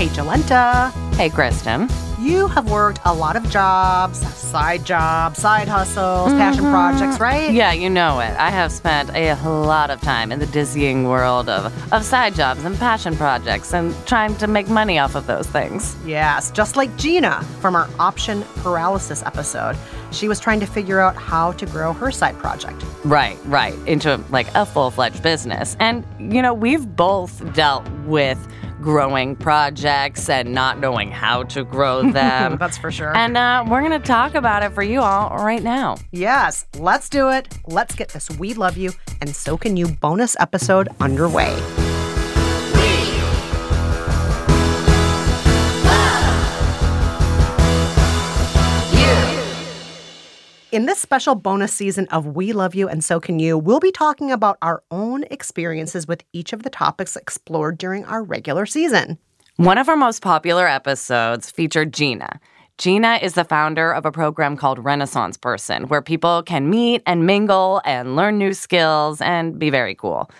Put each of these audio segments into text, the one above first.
Hey, Jolenta. Hey, Kristen. You have worked a lot of jobs, side jobs, side hustles, passion mm-hmm. projects, right? Yeah, you know it. I have spent a lot of time in the dizzying world of, of side jobs and passion projects and trying to make money off of those things. Yes, just like Gina from our option paralysis episode. She was trying to figure out how to grow her side project. Right, right. Into like a full fledged business. And, you know, we've both dealt with growing projects and not knowing how to grow them. That's for sure. and uh, we're going to talk about it for you all right now. yes, let's do it. Let's get this We Love You and So Can You bonus episode underway. In this special bonus season of We Love You and So Can You, we'll be talking about our own experiences with each of the topics explored during our regular season. One of our most popular episodes featured Gina. Gina is the founder of a program called Renaissance Person, where people can meet and mingle and learn new skills and be very cool.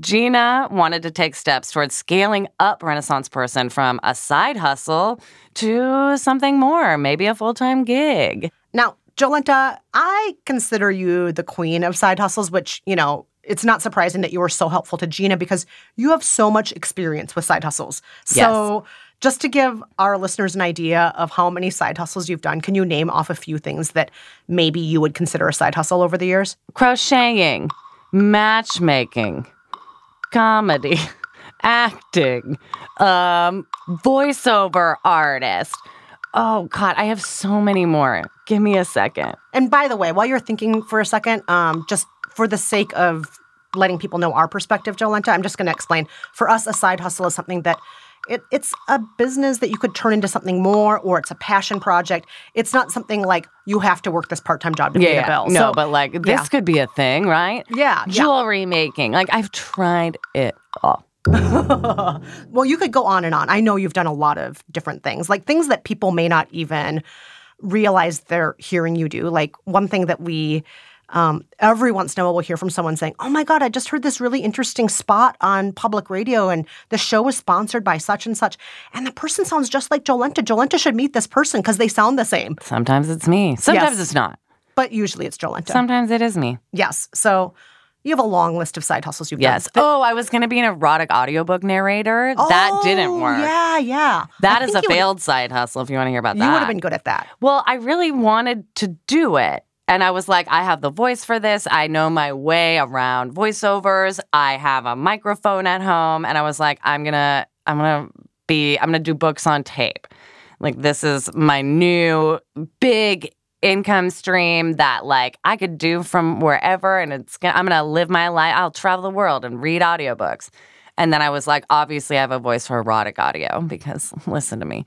Gina wanted to take steps towards scaling up Renaissance Person from a side hustle to something more, maybe a full time gig. Now, Jolenta, I consider you the queen of side hustles, which, you know, it's not surprising that you were so helpful to Gina because you have so much experience with side hustles. So, just to give our listeners an idea of how many side hustles you've done, can you name off a few things that maybe you would consider a side hustle over the years? Crocheting, matchmaking, comedy, acting, um, voiceover artist. Oh, God, I have so many more. Give me a second. And by the way, while you're thinking for a second, um, just for the sake of letting people know our perspective, Jolenta, I'm just going to explain. For us, a side hustle is something that it, it's a business that you could turn into something more, or it's a passion project. It's not something like you have to work this part time job to pay the bill. No, So- but like this yeah. could be a thing, right? Yeah, yeah. Jewelry making. Like I've tried it all. well, you could go on and on. I know you've done a lot of different things, like things that people may not even realize they're hearing you do. Like one thing that we um, every once in a while we'll hear from someone saying, "Oh my God, I just heard this really interesting spot on public radio, and the show was sponsored by such and such, and the person sounds just like Jolenta. Jolenta should meet this person because they sound the same, Sometimes it's me. Sometimes Yes. it's not. but usually it's Jolenta. Sometimes it is me. yes, so you have a long list of side hustles you've Yes. done. Yes. Oh, I was going to be an erotic audiobook narrator. that didn't Oh, work. Yeah, yeah. That is a failed side hustle if you want to hear about that. You would have been good at that. Well, I really wanted to do it. And I was like, I have the voice for this. I know my way around voiceovers. I have a microphone at home. And I was like, I'm going to, I'm going to be, I'm going to do books on tape. Like, this is my new big income stream that like I could do from wherever and it's gonna, I'm going to live my life. I'll travel the world and read audiobooks. And then I was like, obviously, I have a voice for erotic audio because listen to me.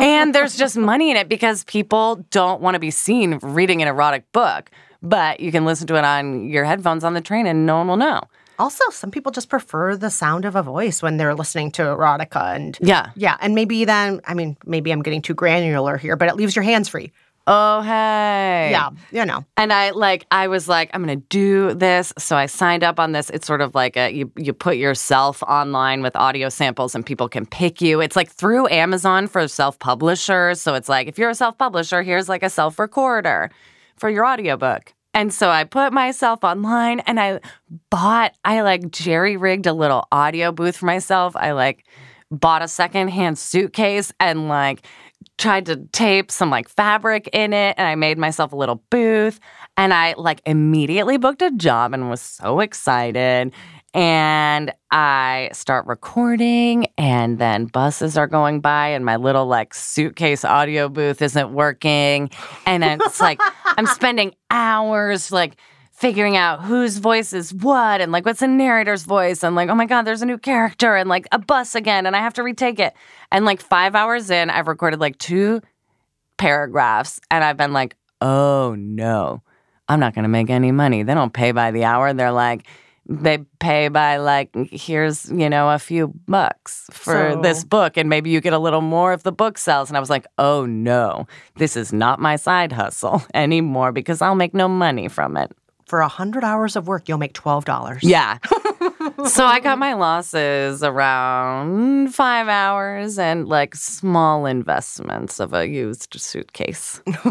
and there's just money in it because people don't want to be seen reading an erotic book, but you can listen to it on your headphones on the train and no one will know. Also, some people just prefer the sound of a voice when they're listening to erotica and Yeah. yeah, and maybe then I mean maybe I'm getting too granular here, but it leaves your hands free. Oh, hey. Yeah, you know. And I like I was like I'm going to do this, so I signed up on this. It's sort of like a you you put yourself online with audio samples and people can pick you. It's like through Amazon for self-publishers, so it's like if you're a self-publisher, here's like a self-recorder for your audiobook. And so I put myself online and I bought I like jerry-rigged a little audio booth for myself. I like bought a secondhand suitcase and like tried to tape some like fabric in it and I made myself a little booth and I like immediately booked a job and was so excited. And I start recording and then buses are going by and my little like suitcase audio booth isn't working. And it's like I'm spending hours like figuring out whose voice is what and like what's the narrator's voice and like, oh my God, there's a new character and like a bus again and I have to retake it. And like five hours in, I've recorded like two paragraphs and I've been like, oh no, I'm not going to make any money. They don't pay by the hour. They're like, they pay by like here's you know a few bucks for So- this book and maybe you get a little more if the book sells and i was like oh no this is not my side hustle anymore because i'll make no money from it For a hundred hours of work, you'll make twelve dollars. yeah so i got my losses around five hours and like small investments of a used suitcase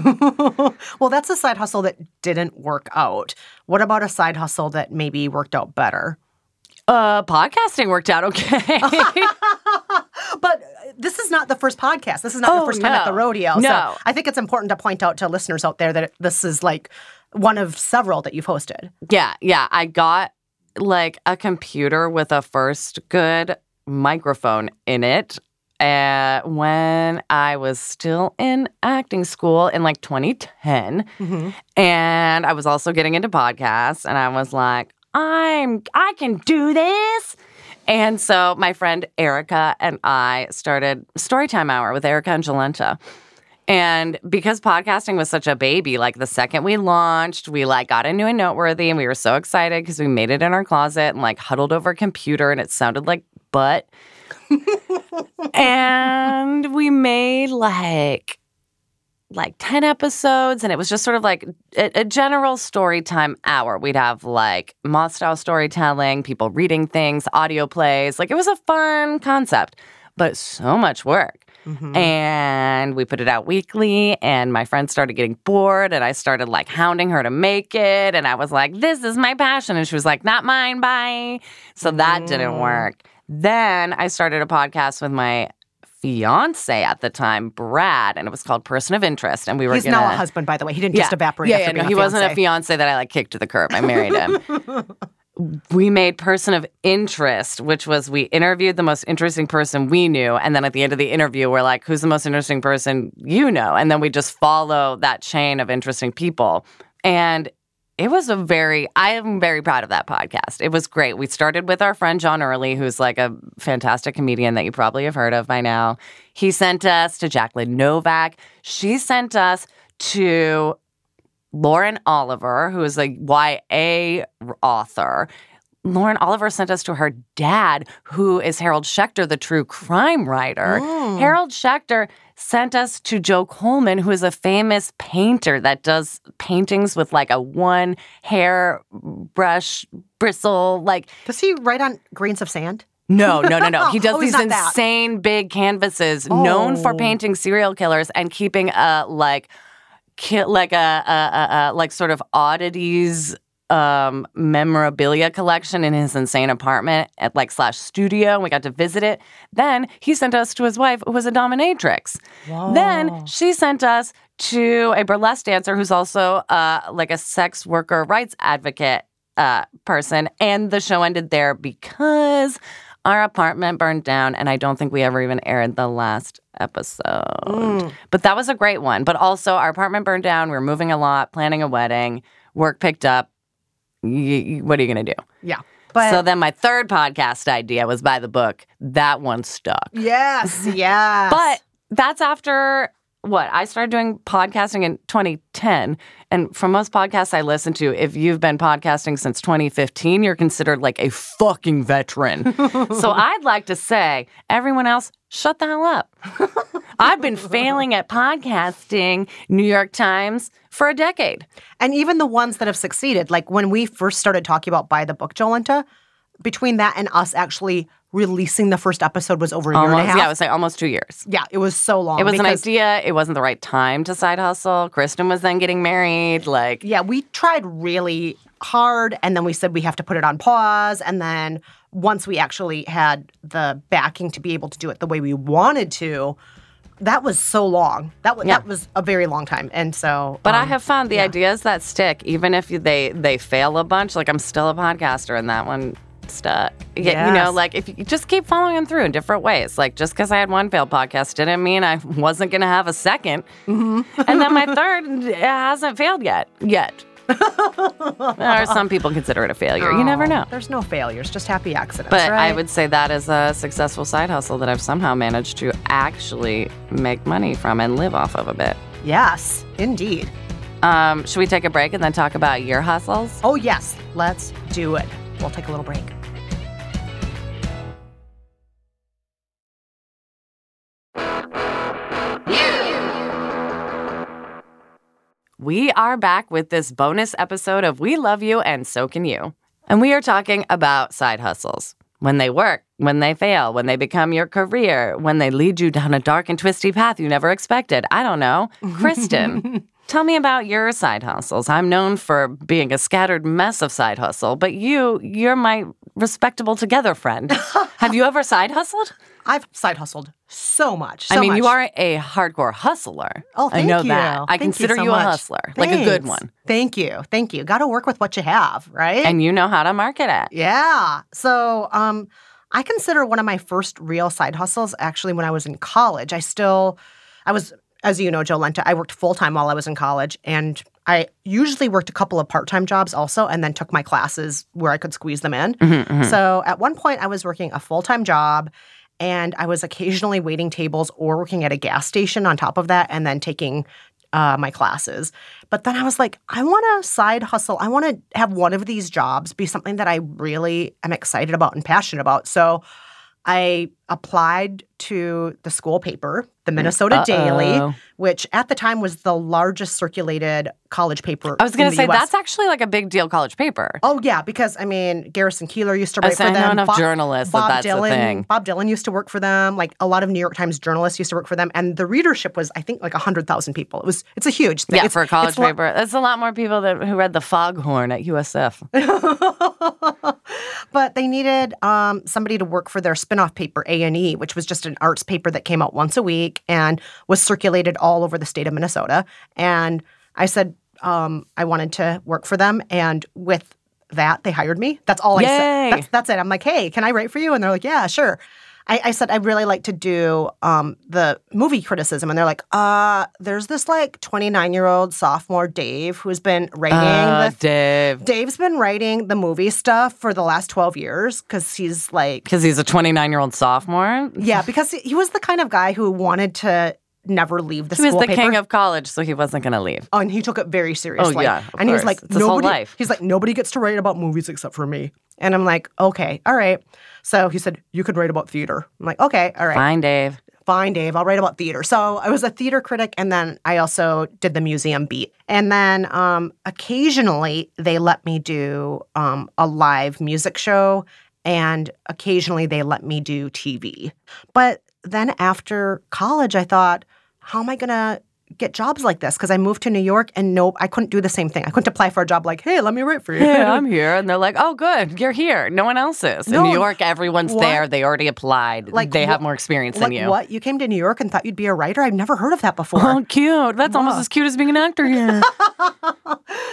well, that's a side hustle that didn't work out. What about a side hustle that maybe worked out better? uh podcasting worked out okay But uh, this is not the first podcast. This is not the Oh, first time at the rodeo. No. So I think it's important to point out to listeners out there that this is like one of several that you've hosted. Yeah, yeah. I got like a computer with a first good microphone in it uh, when I was still in acting school in like 2010. And I was also getting into podcasts and I was like, I'm I can do this. And so my friend Erica and I started Storytime Hour with Erica and Jolenta. And because podcasting was such a baby, like the second we launched, we like got into a noteworthy and we were so excited because we made it in our closet and like huddled over a computer and it sounded like butt. and we made like like 10 episodes and it was just sort of like a, a general story time hour. We'd have like moth style storytelling people reading things audio plays. Like it was a fun concept but so much work. Mm-hmm. And we put it out weekly and my friend started getting bored and i started like hounding her to make it and i was like this is my passion and she was like not mine bye. So that didn't mm. work. Then i started a podcast with my fiance at the time brad and it was called person of interest and we were He's gonna now a husband, by the way. He didn't just evaporate yeah, yeah, no, a he wasn't a fiance that I like kicked to the curb. I married him. we made person of interest, which was we interviewed the most interesting person we knew, and then at the end of the interview, we're like, "Who's the most interesting person you know?" And then we just follow that chain of interesting people, and. It was a very, I am very proud of that podcast. It was great. We started with our friend John Early, who's like a fantastic comedian that you probably have heard of by now. He sent us to Jacqueline Novak. She sent us to Lauren Oliver, who is a YA author. Lauren Oliver sent us to her dad, who is Harold Schechter, the true crime writer. Mm. Harold Schechter sent us to Joe Coleman, who is a famous painter that does paintings with like a one hair brush bristle. Like, Does he write on grains of sand? no, no, no, no. He does Oh, these not that. insane big canvases, known for Oh. painting serial killers and keeping a like, ki- like a, a, a, a like sort of oddities um memorabilia collection in his insane apartment at like slash studio and we got to visit it. Then he sent us to his wife who was a dominatrix. Then she sent us to a burlesque dancer who's also uh like a sex worker rights advocate uh person. And the show ended there because our apartment burned down and i don't think we ever even aired the last episode. But that was a great one. But also our apartment burned down. We were moving a lot planning a wedding. Work picked up y- what are you going to do Yeah. But so then my third podcast idea was by the book that one stuck yes, yes. but that's after what I started doing podcasting in 2010. And from most podcasts I listen to, if you've been podcasting since 2015, you're considered like a fucking veteran. so I'd like to say, everyone else, shut the hell up. I've been failing at podcasting, New York Times, for a decade. And even the ones that have succeeded, like when we first started talking about By the Book, Jolenta, between that and us actually releasing the first episode was over a year and a half. yeah, it was like almost two years. Yeah, it was so long. It was an idea. It wasn't the right time to side hustle. Kristen was then getting married. Like, Yeah, we tried really hard and then we said we have to put it on pause. And then once we actually had the backing to be able to do it the way we wanted to, that was so long. That was Yeah. that was a very long time. And so But I um, have found the ideas that stick, even if they they fail a bunch. Like I'm still a podcaster, and that one stuck. Yeah, You know, Yes. like if you just keep following them through in different ways. Like just because I had one failed podcast didn't mean I wasn't going to have a 2nd Mm-hmm. and then my third hasn't failed yet. Yet. or some people consider it a failure. You never know. There's no failures, just happy accidents. But right? I would say that is a successful side hustle that I've somehow managed to actually make money from and live off of a bit. Yes, indeed. Um, should we take a break and then talk about your hustles? Oh, yes, let's do it. We'll take a little break. We are back with this bonus episode of We Love You and So Can You. And we are talking about side hustles. When they work, when they fail, when they become your career, when they lead you down a dark and twisty path you never expected. I don't know. Kristen, tell me about your side hustles. I'm known for being a scattered mess of side hustle, but you, you're my respectable together friend. Have you ever side hustled? I've side hustled so much. I so mean, you are a hardcore hustler. Oh, thank I know you. that. I Thank you consider so you, a much. hustler, like a good one. Thank you. Thank you. Got to work with what you have, right? And you know how to market it. yeah. So, um, I consider one of my first real side hustles actually when I was in college. I still, I was, as you know, Jolenta, I worked full time while I was in college, and I usually worked a couple of part time jobs also, and then took my classes where I could squeeze them in. Mm-hmm, So at one point, I was working a full time job. And I was occasionally waiting tables or working at a gas station on top of that, and then taking uh, my classes. But then I was like, I want to side hustle. I want to have one of these jobs be something that I really am excited about and passionate about. So I applied to the school paper, the Minnesota Daily, Uh-oh. which at the time was the largest circulated college paper. I was going to say US. that's actually like a big deal college paper. Oh yeah, because I mean Garrison Keillor used to write for I know them. enough Bob, journalists that Bob that's the Dylan, thing. Bob Dylan used to work for them. Like a lot of New York Times journalists used to work for them, and the readership was I think like hundred thousand people. It was it's a huge thing. Yeah, It's- for a college it's lo- paper. That's a lot more people that who read the Foghorn at USF. but they needed um, somebody to work for their spinoff paper A and E, which was just an arts paper that came out once a week and was circulated all over the state of Minnesota. And I said um, I wanted to work for them, and with that, they hired me. That's all I Yay. said. That's, that's it. I'm like, hey, can I write for you? And they're like, yeah, sure. I, I said I'd really like to do um, the movie criticism, and they're like, uh, there's this like 29 year old sophomore Dave who's been writing Uh, the Dave. Dave's been writing the movie stuff for the last 12 years because he's like, Because he's a 29 year old sophomore. yeah, because he was the kind of guy who wanted to never leave the He was the paper. king of college, so he wasn't going to leave. Oh, and he took it very seriously. Oh yeah, and he was like, It's his whole nobody. life. He's like, nobody gets to write about movies except for me. And I'm like, okay, all right. So he said, you could write about theater. I'm like, okay, all right. Fine, Dave. fine, Dave, I'll write about theater. So I was a theater critic, and then I also did the museum beat. And then um, occasionally they let me do um, a live music show, and occasionally they let me do TV. But then after college, I thought, how am I going to get jobs like this? Because I moved to New York, and nope, I couldn't do the same thing. I couldn't apply for a job like, hey, let me write for you. Yeah, I'm here. And they're like, oh, good. You're here. No one else is. No, In New York, everyone's what? there. They already applied. Like, they have more experience like than you. what? You came to New York and thought you'd be a writer? I've never heard of that before. Oh, cute. That's almost as cute as being an actor here.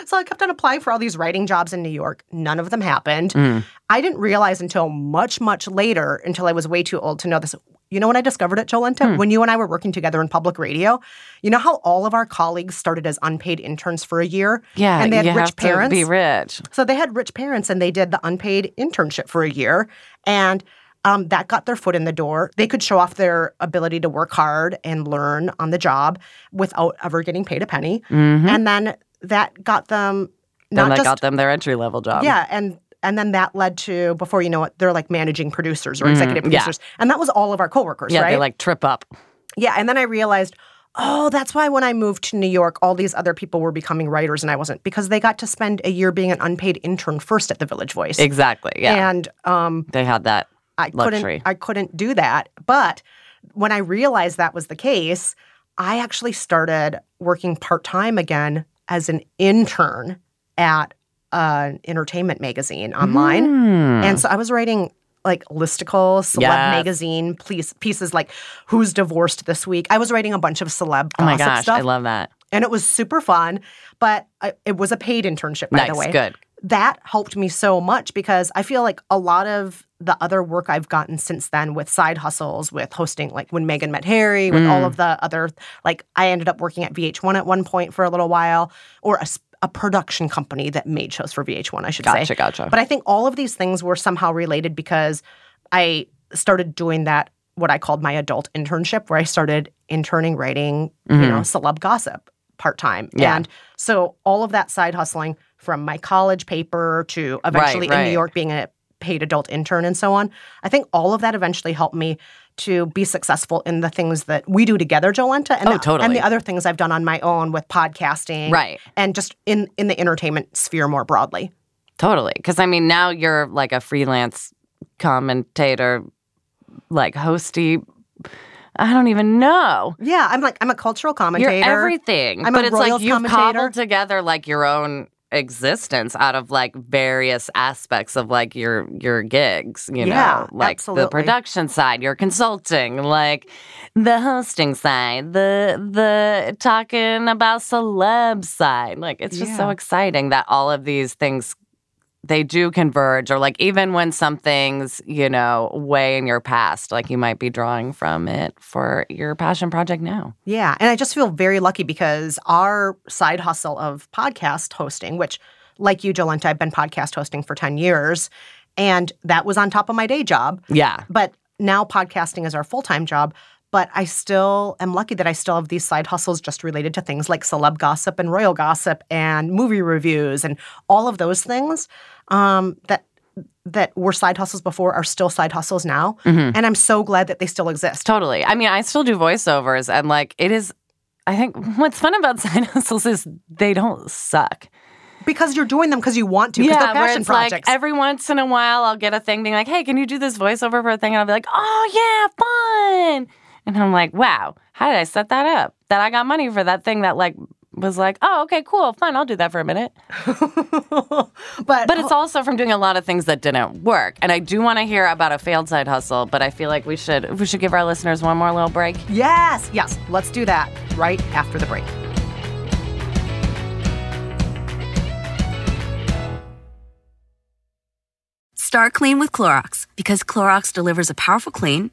So I kept on applying for all these writing jobs in New York. None of them happened. Mm. I didn't realize until much, much later, until I was way too old to know this. You know when I discovered it, Jolenta? Hmm. When you and I were working together in public radio, you know how all of our colleagues started as unpaid interns for a year? yeah, And they had rich parents. be rich. So they had rich parents and they did the unpaid internship for a year. And um, that got their foot in the door. They could show off their ability to work hard and learn on the job without ever getting paid a penny. And then that got them Then that just got them their entry level job. yeah, and and then that led to before you know it, they're like managing producers or executive yeah. producers, and that was all of our coworkers, Yeah, right? they like trip up. yeah, and then I realized. Oh, that's why when I moved to New York, all these other people were becoming writers and I wasn't because they got to spend a year being an unpaid intern first at the Village Voice. Exactly. Yeah. And um, they had that. I Luxury. couldn't I couldn't do that. But when I realized that was the case, I actually started working part-time again as an intern at an entertainment magazine online. Hmm. And so I was writing like listicles, celeb Yes. magazine piece, pieces like who's divorced this week. I was writing a bunch of celeb oh my gosh, stuff. I love that. and it was super fun, but I, it was a paid internship by Nice, the way good. that helped me so much because I feel like a lot of the other work I've gotten since then with side hustles, with hosting, like when Meghan met Harry, with Mm. all of the other, like I ended up working at VH1 at one point for a little while, or a, a production company that made shows for VH1, I should Gotcha, say. gotcha. gotcha. But I think all of these things were somehow related because I started doing that what I called my adult internship, where I started interning writing, you know, celeb gossip part time. Mm-hmm. Yeah. And so all of that side hustling from my college paper to eventually in right. New York being a paid adult intern and so on. I think all of that eventually helped me to be successful in the things that we do together, Jolenta, and, Oh, the, totally. and the other things I've done on my own with podcasting, Right. and just in in the entertainment sphere more broadly. Totally. Because I mean, now you're like a freelance commentator, like hosty. I don't even know. Yeah, I'm like I'm a cultural commentator. You're everything. I'm but a it's like you've commentator. cobbled together like your own existence out of like various aspects of like your your gigs, you Yeah, know, like the production side, your consulting, like the hosting side, the the talking about celeb side. Like it's just so exciting that all of these things they do converge or like even when something's you know way in your past like you might be drawing from it for your passion project now Yeah, and I just feel very lucky because our side hustle of podcast hosting, which, like you, Jolenta, I've been podcast hosting for 10 years, and that was on top of my day job. yeah But now podcasting is our full time job. But I still am lucky that I still have these side hustles just related to things like celeb gossip and royal gossip and movie reviews and all of those things um, that that were side hustles before are still side hustles now. Mm-hmm. And I'm so glad that they still exist. Totally. I mean, I still do voiceovers, and like it is. I think what's fun about side hustles is they don't suck. Because you're doing them because you want to, because they're passion projects. like every once in a while I'll get a thing being like, "Hey, can you do this voiceover for a thing?" And I'll be like, "Oh yeah, fun!" And I'm like, "Wow, how did I set that up? That I got money for that thing that like was like, oh okay, cool, fun. I'll do that for a minute." but But it's also from doing a lot of things that didn't work. And I do want to hear about a failed side hustle, but I feel like we should we should give our listeners one more little break. yes, yes, let's do that right after the break. Start clean with Clorox because Clorox delivers a powerful clean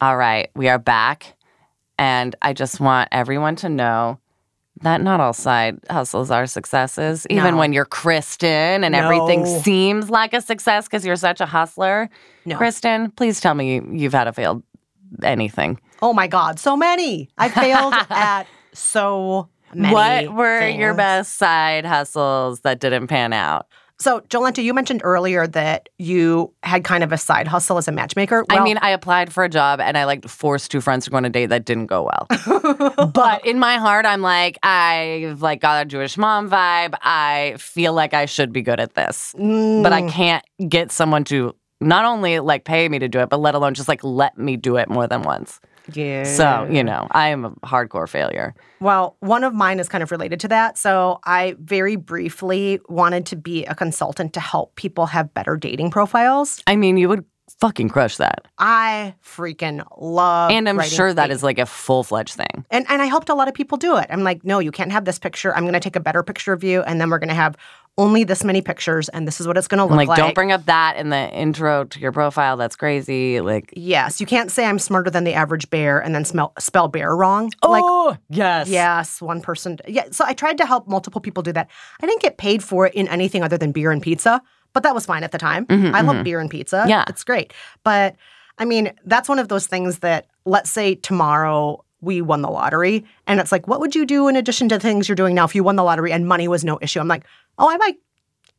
All right, we are back. And I just want everyone to know that not all side hustles are successes. Even No. when you're Kristen and everything seems like a success because you're such a hustler. No. Kristen, please tell me you've had a failed anything. Oh my God, so many. I failed at so many. what were your best side hustles that didn't pan out? So, Jolenta, you mentioned earlier that you had kind of a side hustle as a matchmaker. I mean, I applied for a job and I like forced two friends to go on a date that didn't go well. but in my heart, I'm like, I've like got a Jewish mom vibe. I feel like I should be good at this, but Mm. I can't get someone to not only like pay me to do it, but let alone just like let me do it more than once. Yeah. So, you know, I am a hardcore failure. Well, one of mine is kind of related to that. So I very briefly wanted to be a consultant to help people have better dating profiles. I mean, you would fucking crush that. I freaking love And I'm sure that is like a full fledged thing. and and I helped a lot of people do it. I'm like, no, you can't have this picture. I'm going to take a better picture of you, and then we're going to have only this many pictures, and this is what it's going to look like, like. don't bring up that in the intro to your profile. That's crazy. Like, Yes, you can't say I'm smarter than the average bear and then smell, spell bear wrong. like, oh, yes. yes, one person. Yeah, so I tried to help multiple people do that. I didn't get paid for it in anything other than beer and pizza, but that was fine at the time. I love beer and pizza. Mm-hmm, Yeah. it's great. But I mean, that's one of those things that, let's say tomorrow we won the lottery, and it's like, what would you do in addition to things you're doing now if you won the lottery and money was no issue? I'm like, oh, I might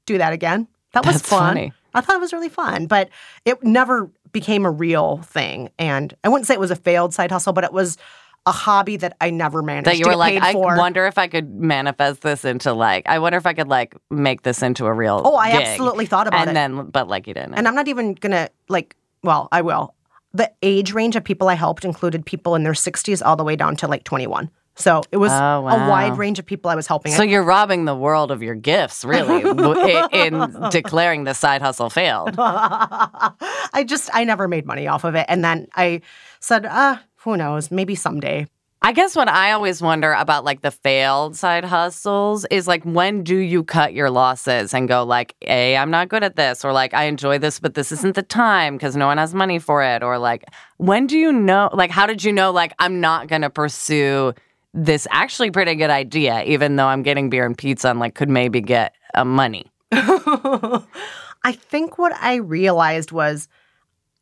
do that again. That was That's fun. funny. I thought it was really fun, but it never became a real thing. And I wouldn't say it was a failed side hustle, but it was a hobby that I never managed That you to were like, I for. wonder if I could manifest this into like, I wonder if I could like make this into a real. Oh, I gig. absolutely thought about and it. And then, but like you didn't. and I'm not even gonna like. Well, I will. The age range of people I helped included people in their 60s all the way down to like 21. So it was Oh, a wide range of people I was helping. so you're robbing the world of your gifts, really, in declaring the side hustle failed. I just I never made money off of it, and then I said, ah, who knows? Maybe someday. I guess what I always wonder about like the failed side hustles is like when do you cut your losses and go like, "A, I'm not good at this," or like, "I enjoy this, but this isn't the time because no one has money for it," or like, when do you know? Like, how did you know? Like, I'm not going to pursue this actually pretty good idea, even though I'm getting beer and pizza and like could maybe get uh, money. I think what I realized was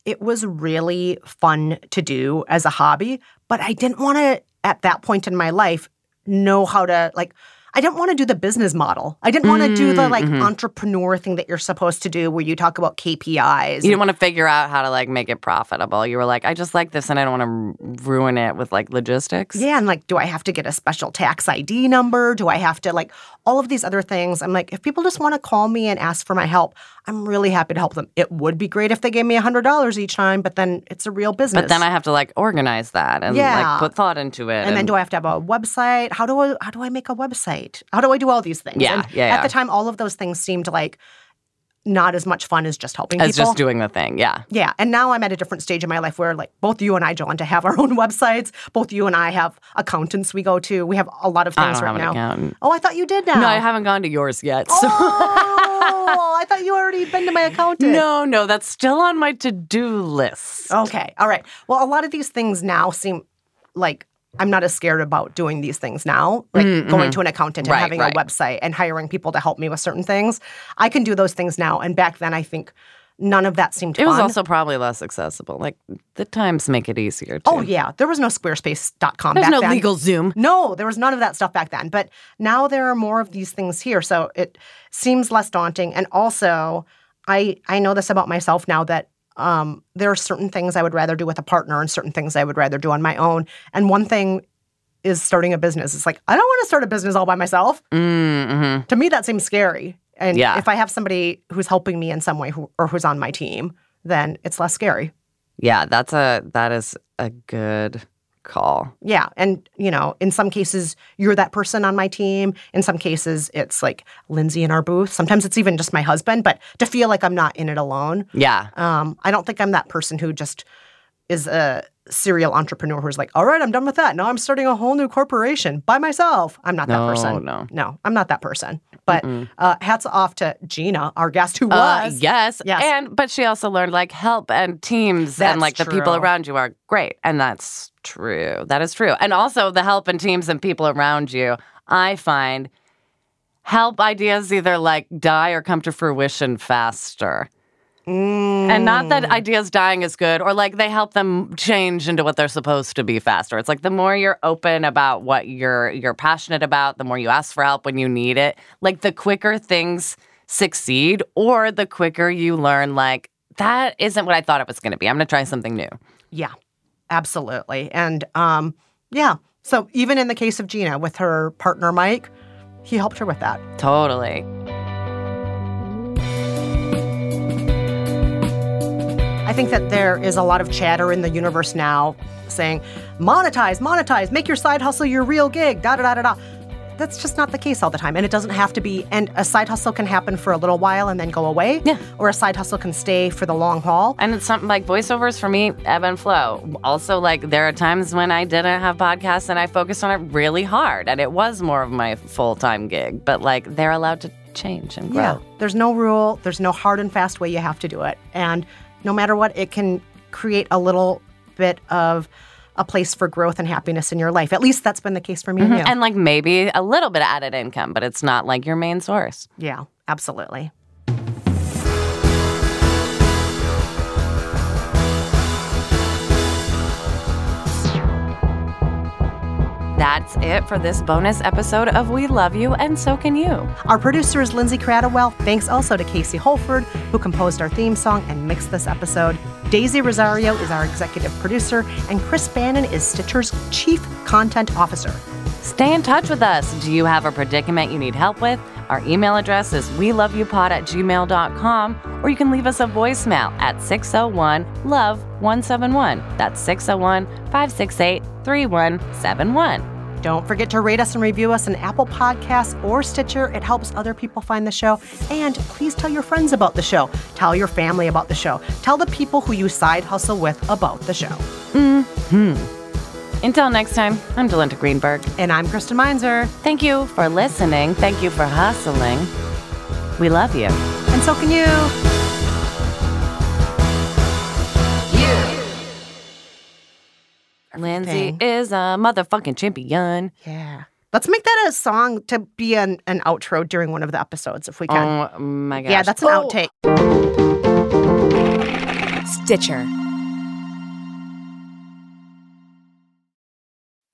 it was really fun to do as a hobby, but I didn't want to, at that point in my life, know how to, like, I didn't want to do the business model. I didn't want to do the, mm, like, mm-hmm. entrepreneur thing that you're supposed to do where you talk about KPIs. You didn't want to figure out how to like make it profitable. You were like, I just like this and I don't want to ruin it with like logistics. Yeah, and like, do I have to get a special tax ID number? Do I have to like all of these other things? I'm like, if people just want to call me and ask for my help, I'm really happy to help them. It would be great if they gave me hundred dollars each time, but then it's a real business. But then I have to like organize that and Yeah. like put thought into it. and then do I have to have a website? How do I how do I make a website? How do I do all these things? Yeah, And yeah, At yeah. the time, all of those things seemed like not as much fun as just helping as people. just doing the thing. Yeah. Yeah, and now I'm at a different stage in my life where like both you and I, John, to have our own websites. Both you and I have accountants we go to. We have a lot of things right now. accountant. Oh, I thought you did now. No, I haven't gone to yours yet. So Oh, I thought you already been to my accountant. no, no, that's still on my to-do list. Okay. All right. Well, a lot of these things now seem like I'm not as scared about doing these things now, like going to an accountant and Mm, Right, having right. a website and hiring people to help me with certain things. I can do those things now. And back then, I think none of that seemed. It was also probably less accessible. Like the times make it easier too. oh, yeah. There was no Squarespace.com There's no then. LegalZoom. No, there was none of that stuff back then. But now there are more of these things here. So it seems less daunting. And also, I I know this about myself now that um, there are certain things I would rather do with a partner and certain things I would rather do on my own. And one thing is starting a business. It's like, I don't want to start a business all by myself. Mm-hmm. To me, that seems scary. And Yeah. if I have somebody who's helping me in some way who, or who's on my team, then it's less scary. Yeah, that's a that is a good call. Yeah. And, you know, in some cases, you're that person on my team. In some cases, it's like Lindsay in our booth. Sometimes it's even just my husband, but to feel like I'm not in it alone. Yeah. Um, I don't think I'm that person who just is a serial entrepreneur who's like, all right, I'm done with that. Now I'm starting a whole new corporation by myself. I'm not that No, person. no. No, I'm not that person. But uh, hats off to Gina, our guest who Uh, was. yes. Yes. And but she also learned like help and teams That's and like the people around you are great. And that's true. That is true. And also the help and teams and people around you, I find help ideas either like die or come to fruition faster. And not that ideas dying is good, or like they help them change into what they're supposed to be faster. It's like the more you're open about what you're you're passionate about, the more you ask for help when you need it. Like the quicker things succeed, or the quicker you learn, like that isn't what I thought it was going to be. I'm going to try something new. Yeah, absolutely. And um, yeah, so even in the case of Gina with her partner Mike, he helped her with that. Totally. Think that there is a lot of chatter in the universe now saying, monetize, monetize, make your side hustle your real gig, da da da da da. That's just not the case all the time. And it doesn't have to be. And a side hustle can happen for a little while and then go away. Yeah. Or a side hustle can stay for the long haul. And it's something like voiceovers for me, ebb and flow. Also, like there are times when I didn't have podcasts and I focused on it really hard and it was more of my full time gig. But like they're allowed to change and grow. Yeah. There's no rule, there's no hard and fast way you have to do it. And no matter what, it can create a little bit of a place for growth and happiness in your life. At least that's been the case for me and mm-hmm. you. And like maybe a little bit of added income, but it's not like your main source. yeah, absolutely. That's it for this bonus episode of We Love You and So Can You. Our producer is Lindsay Kratochwill. Thanks also to Casey Holford, who composed our theme song and mixed this episode. Daisy Rosario is our executive producer, and Chris Bannon is Stitcher's chief content officer. Stay in touch with us. Do you have a predicament you need help with? Our email address is we love you pod at gmail.com, or you can leave us a voicemail at 601 Love 171. That's 601 568 3171. Don't forget to rate us and review us on Apple Podcasts or Stitcher. It helps other people find the show. And please tell your friends about the show. Tell your family about the show. Tell the people who you side hustle with about the show. Mm-hmm. Until next time, I'm Jolenta Greenberg. And I'm Kristen Meinzer. Thank you for listening. Thank you for hustling. We love you. And so can you. Lindsay Thing. is a motherfucking champion. Yeah. Let's make that a song to be an, an outro during one of the episodes if we can. Oh my gosh. yeah, that's an Oh. outtake. Stitcher.